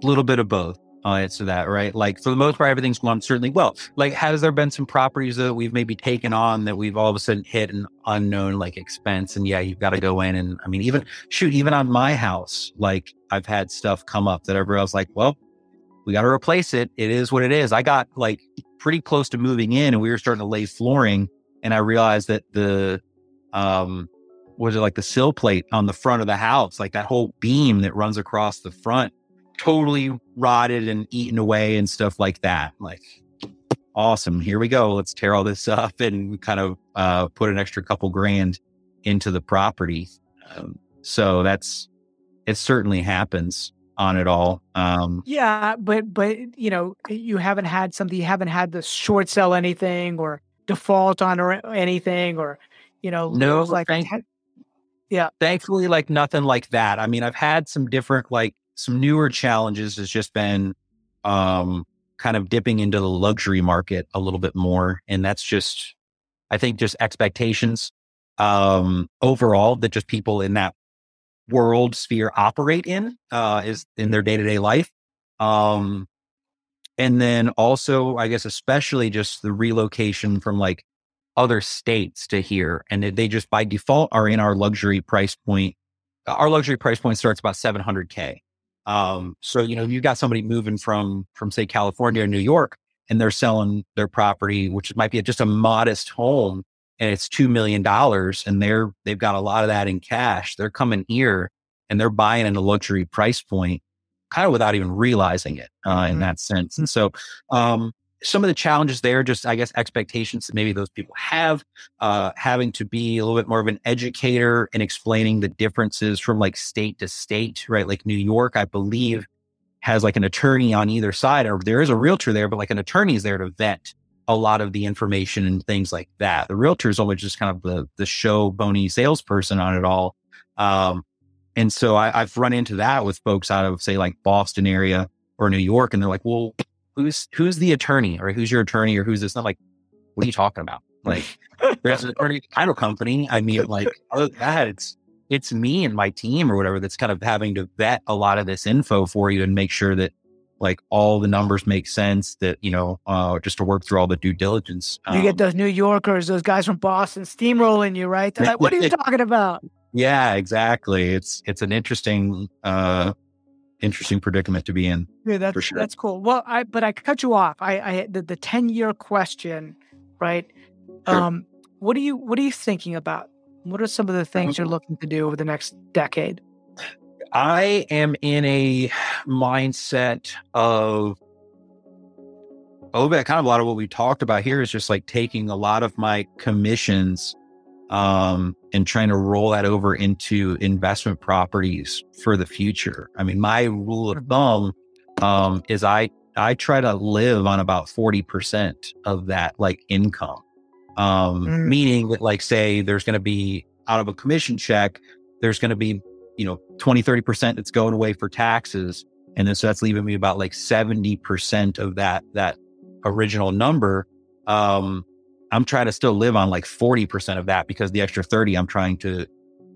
a little bit of both. I'll answer that, right? Like for the most part, everything's gone certainly well. Like, has there been some properties that we've maybe taken on that we've all of a sudden hit an unknown like expense? And yeah, you've got to go in and I mean, even shoot, even on my house, like I've had stuff come up that everybody else like, well, we got to replace it. It is what it is. I got like pretty close to moving in and we were starting to lay flooring. And I realized that the, um, was it like the sill plate on the front of the house, like that whole beam that runs across the front, totally rotted and eaten away and stuff like that. Like, awesome. Here we go. Let's tear all this up and kind of uh, put an extra couple grand into the property. Um, so that's, it certainly happens on it all. Um, yeah, but but you know, you haven't had something. You haven't had the short sell anything or default on or anything or you know, no, like thank, yeah. Thankfully, like nothing like that. I mean, I've had some different like some newer challenges. Has just been um kind of dipping into the luxury market a little bit more, and that's just I think just expectations um overall that just people in that world sphere operate in uh, is in their day to day life. Um, and then also, I guess, especially just the relocation from like other states to here. And they just by default are in our luxury price point. Our luxury price point starts about 700K. Um, so, you know, you got somebody moving from, from say California or New York and they're selling their property, which might be just a modest home and it's $2 million and they're, they've got a lot of that in cash. They're coming here and they're buying in a luxury price point kind of without even realizing it uh, mm-hmm. in that sense. And so, um, some of the challenges there, just I guess expectations that maybe those people have, uh, having to be a little bit more of an educator and explaining the differences from like state to state, right? Like New York, I believe, has like an attorney on either side, or there is a realtor there, but like an attorney is there to vet a lot of the information and things like that. The realtor is always just kind of the the show bony salesperson on it all. Um, and so I, have run into that with folks out of say like Boston area or New York, and they're like, "Well, who's who's the attorney, or who's your attorney, or who's this?" And I'm like, "What are you talking about? Like, there's an attorney title company. I mean, like, other than that, it's it's me and my team or whatever that's kind of having to vet a lot of this info for you and make sure that like all the numbers make sense that you know uh, just to work through all the due diligence um, you get um those new yorkers those guys from boston steamrolling you right They're like what are you talking about yeah exactly it's it's an interesting uh interesting predicament to be in yeah that's sure. that's cool well i but i cut you off i i the, the 10 year question right sure. um what are you what are you thinking about what are some of the things you're looking to do over the next decade I am in a mindset of a little bit, kind of a lot of what we talked about here is just like taking a lot of my commissions um, and trying to roll that over into investment properties for the future. I mean, my rule of thumb um, is I I try to live on about forty percent of that like income, um, mm. meaning that like say there's going to be out of a commission check, there's going to be you know 20 30 percent that's going away for taxes, and then so that's leaving me about like seventy percent of that that original number. Um, I'm trying to still live on like 40% of that because the extra 30 I'm trying to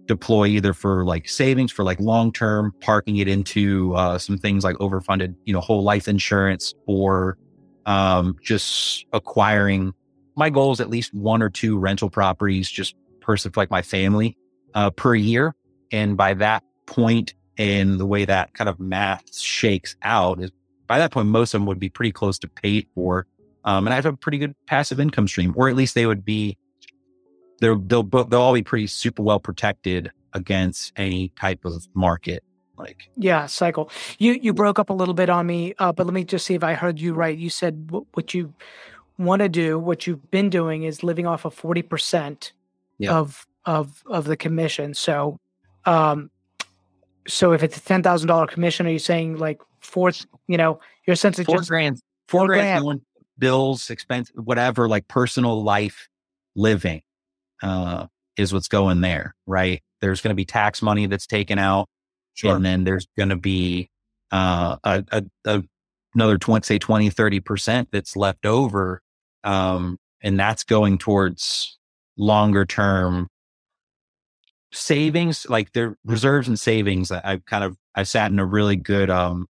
deploy either for like savings for like long term, parking it into uh, some things like overfunded, you know, whole life insurance or um, just acquiring. My goal is at least one or two rental properties just per like my family uh, per year. And by that point, and the way that kind of math shakes out is by that point, most of them would be pretty close to paid for um, and I have a pretty good passive income stream, or at least they would be. They'll they'll they'll all be pretty super well protected against any type of market. Like yeah, cycle. You you broke up a little bit on me, uh, but let me just see if I heard you right. You said what, what you want to do, what you've been doing, is living off of forty percent of of of the commission. So, um, so if it's a ten thousand dollar commission, are you saying like fourth? You know, your essentially four just grand, four, four grand, grand bills, expense, whatever, like personal life living uh, is what's going there, right? There's going to be tax money that's taken out. Sure. And then there's going to be uh, a, a, a, another 20, say 20, 30% that's left over. Um, and that's going towards longer term savings, like their reserves and savings. I've kind of, I sat in a really good, um,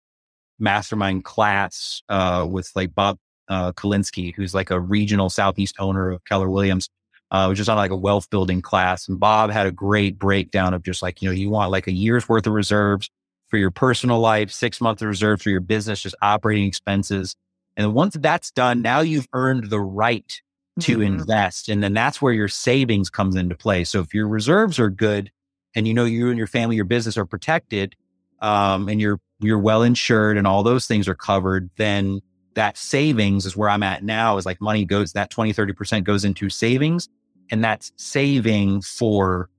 mastermind class, uh, with like Bob uh, Kalinsky, who's like a regional Southeast owner of Keller Williams, uh, was just on like a wealth building class. And Bob had a great breakdown of just like, you know, you want like a year's worth of reserves for your personal life, six months of reserves for your business, just operating expenses. And once that's done, now you've earned the right to mm-hmm. invest. And then that's where your savings comes into play. So if your reserves are good and you know you and your family, your business are protected, um, and you're, you're well insured and all those things are covered, then that savings is where I'm at now is like money goes, that 20, 30% goes into savings. And that's saving for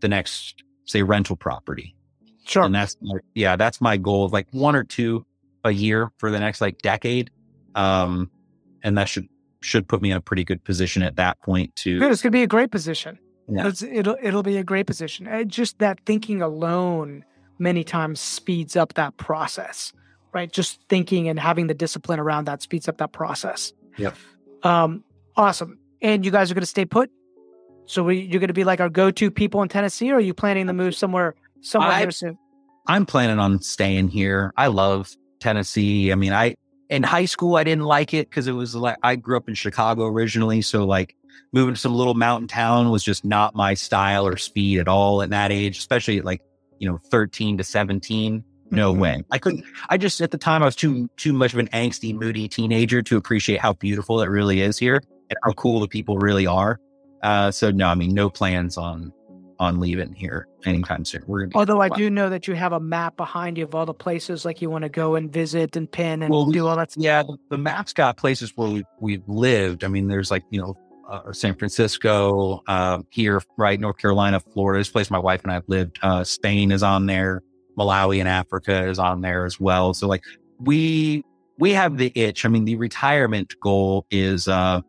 the next, say, rental property. Sure. And that's, yeah, that's my goal of like one or two a year for the next like decade. Um, and that should, should put me in a pretty good position at that point to. Good. It's going to be a great position. Yeah. It's, it'll, it'll be a great position. just that thinking alone many times speeds up that process right? Just thinking and having the discipline around that speeds up that process. Yep. Um, awesome. And you guys are going to stay put. So we, you're going to be like our go-to people in Tennessee, or are you planning to move somewhere somewhere I, soon? I'm planning on staying here. I love Tennessee. I mean, I in high school I didn't like it because it was like I grew up in Chicago originally, so like moving to some little mountain town was just not my style or speed at all at that age, especially at like you know 13 to 17 no mm-hmm. way. I couldn't. I just at the time I was too too much of an angsty, moody teenager to appreciate how beautiful it really is here and how cool the people really are. Uh, so no, I mean no plans on on leaving here anytime soon. We're although I do know that you have a map behind you of all the places like you want to go and visit and pin and well, do all that. Stuff. Yeah, the, the map's got places where we we've lived. I mean, there's like you know uh, San Francisco, uh, here, right, North Carolina, Florida. This place my wife and I have lived. Uh, Spain is on there. Malawi in Africa is on there as well. So like we we have the itch. I mean, the retirement goal is uh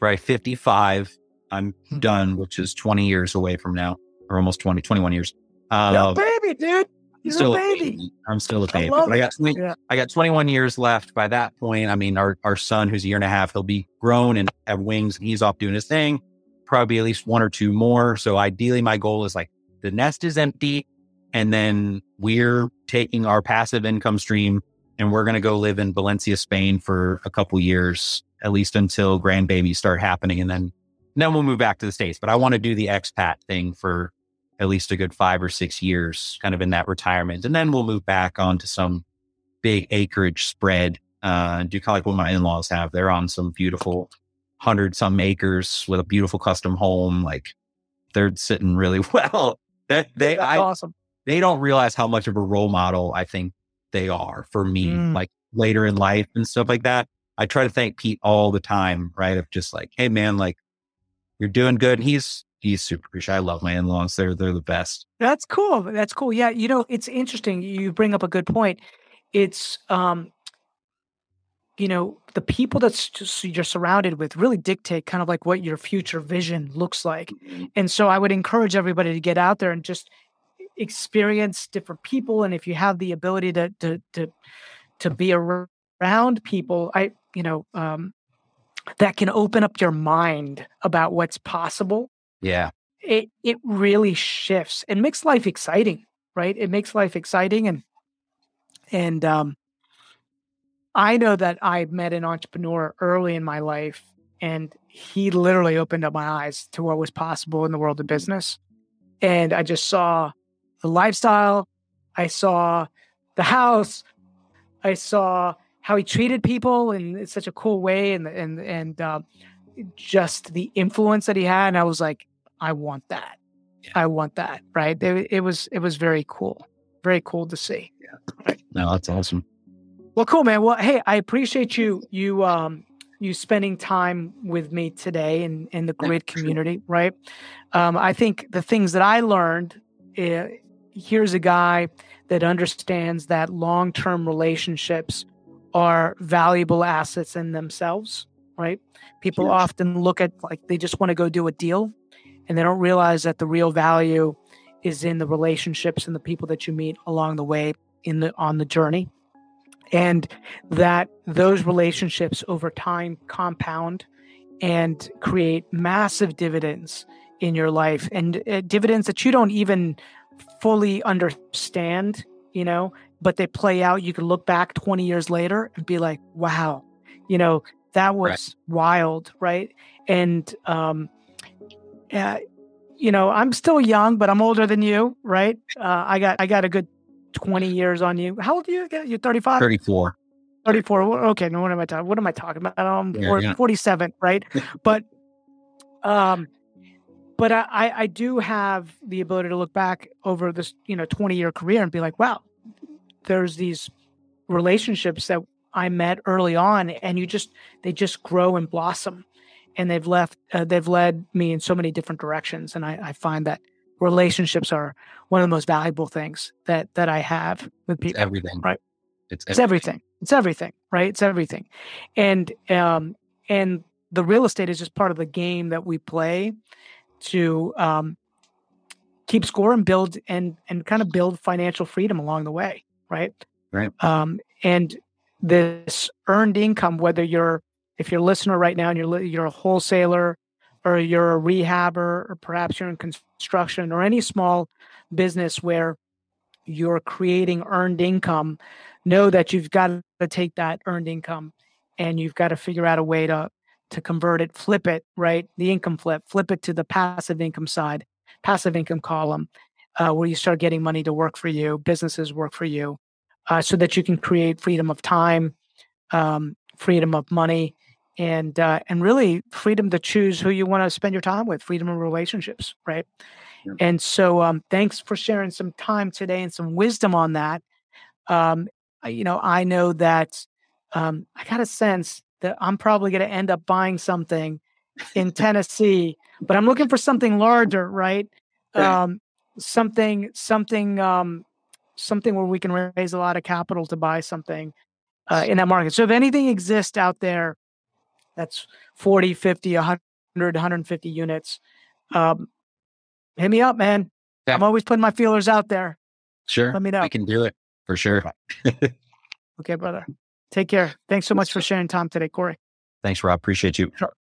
by 55, I'm hmm. done, which is 20 years away from now, or almost 20, 21 years. Uh, baby, dude. You're still a baby. baby. I'm still a baby. I, but I got 20, yeah. I got 21 years left. By that point, I mean our our son, who's a year and a half, he'll be grown and have wings, and he's off doing his thing. Probably at least one or two more. So ideally, my goal is like the nest is empty. And then we're taking our passive income stream and we're going to go live in Valencia, Spain for a couple years, at least until grandbabies start happening. And then, then we'll move back to the States. But I want to do the expat thing for at least a good five or six years, kind of in that retirement. And then we'll move back onto some big acreage spread. Uh, do kind of like what my in-laws have. They're on some beautiful hundred some acres with a beautiful custom home. Like they're sitting really well. That they, That's I, awesome they don't realize how much of a role model I think they are for me, mm. like later in life and stuff like that. I try to thank Pete all the time, right? Of just like, hey man, like you're doing good. And he's he's super appreciative. I love my in-laws. They're they're the best. That's cool. That's cool. Yeah, you know, it's interesting. You bring up a good point. It's um you know, the people that's you're surrounded with really dictate kind of like what your future vision looks like. Mm-hmm. And so I would encourage everybody to get out there and just experience different people and if you have the ability to to to to be around people, I you know, um that can open up your mind about what's possible Yeah. it it really shifts and makes life exciting, right? It makes life exciting and and um I know that I met an entrepreneur early in my life and he literally opened up my eyes to what was possible in the world of business. And I just saw the lifestyle, I saw the house, I saw how he treated people in such a cool way and and and uh, just the influence that he had and I was like I want that. I want that. Right. It, it was it was very cool. Very cool to see. Yeah. No, that's awesome. Well, cool, man. Well, hey, I appreciate you you um you spending time with me today in in the Grit community. Right. Um, I think the things that I learned. Uh, here's a guy that understands that long term relationships are valuable assets in themselves. Right. People often look at like they just want to go do a deal and they don't realize that the real value is in the relationships and the people that you meet along the way in the on the journey and that those relationships over time compound and create massive dividends in your life and uh, dividends that you don't even fully understand you know but they play out. You can look back 20 years later and be like wow you know that was Right. wild right? And um uh, you know i'm still young but i'm older than you right? Uh, i got i got a good 20 years on you. How old are you you're 35 34. 34 okay no what am i talking what am i talking about? Um Yeah, or yeah. 47 right? But um but I, I do have the ability to look back over this you know 20 year career and be like wow there's these relationships that i met early on and you just they just grow and blossom and they've left uh, they've led me in so many different directions and I, I find that relationships are one of the most valuable things that that i have with It's people everything. Right. It's, it's everything. It's everything, right? It's everything. And um and the real estate is just part of the game that we play to um keep score and build and and kind of build financial freedom along the way, right? Right. Um and this earned income whether you're if you're a listener right now and you're you're a wholesaler or you're a rehabber or perhaps you're in construction or any small business where you're creating earned income know that you've got to take that earned income and you've got to figure out a way to to convert it flip it right the income flip flip it to the passive income side passive income column uh, where you start getting money to work for you businesses work for you uh, so that you can create freedom of time um, freedom of money and uh, and really freedom to choose who you want to spend your time with freedom of relationships right Yep. and so um, thanks for sharing some time today and some wisdom on that um, I- you know i know that um, i got a sense that i'm probably going to end up buying something in tennessee but i'm looking for something larger right? Um, something something um, something where we can raise a lot of capital to buy something uh, in that market. So if anything exists out there that's 40 50 100 150 units um, hit me up man. Yeah. i'm always putting my feelers out there. Sure. let me know. I can do it for sure. okay brother take care thanks so much for sharing time today corey Thanks, Rob. Appreciate you. Sure.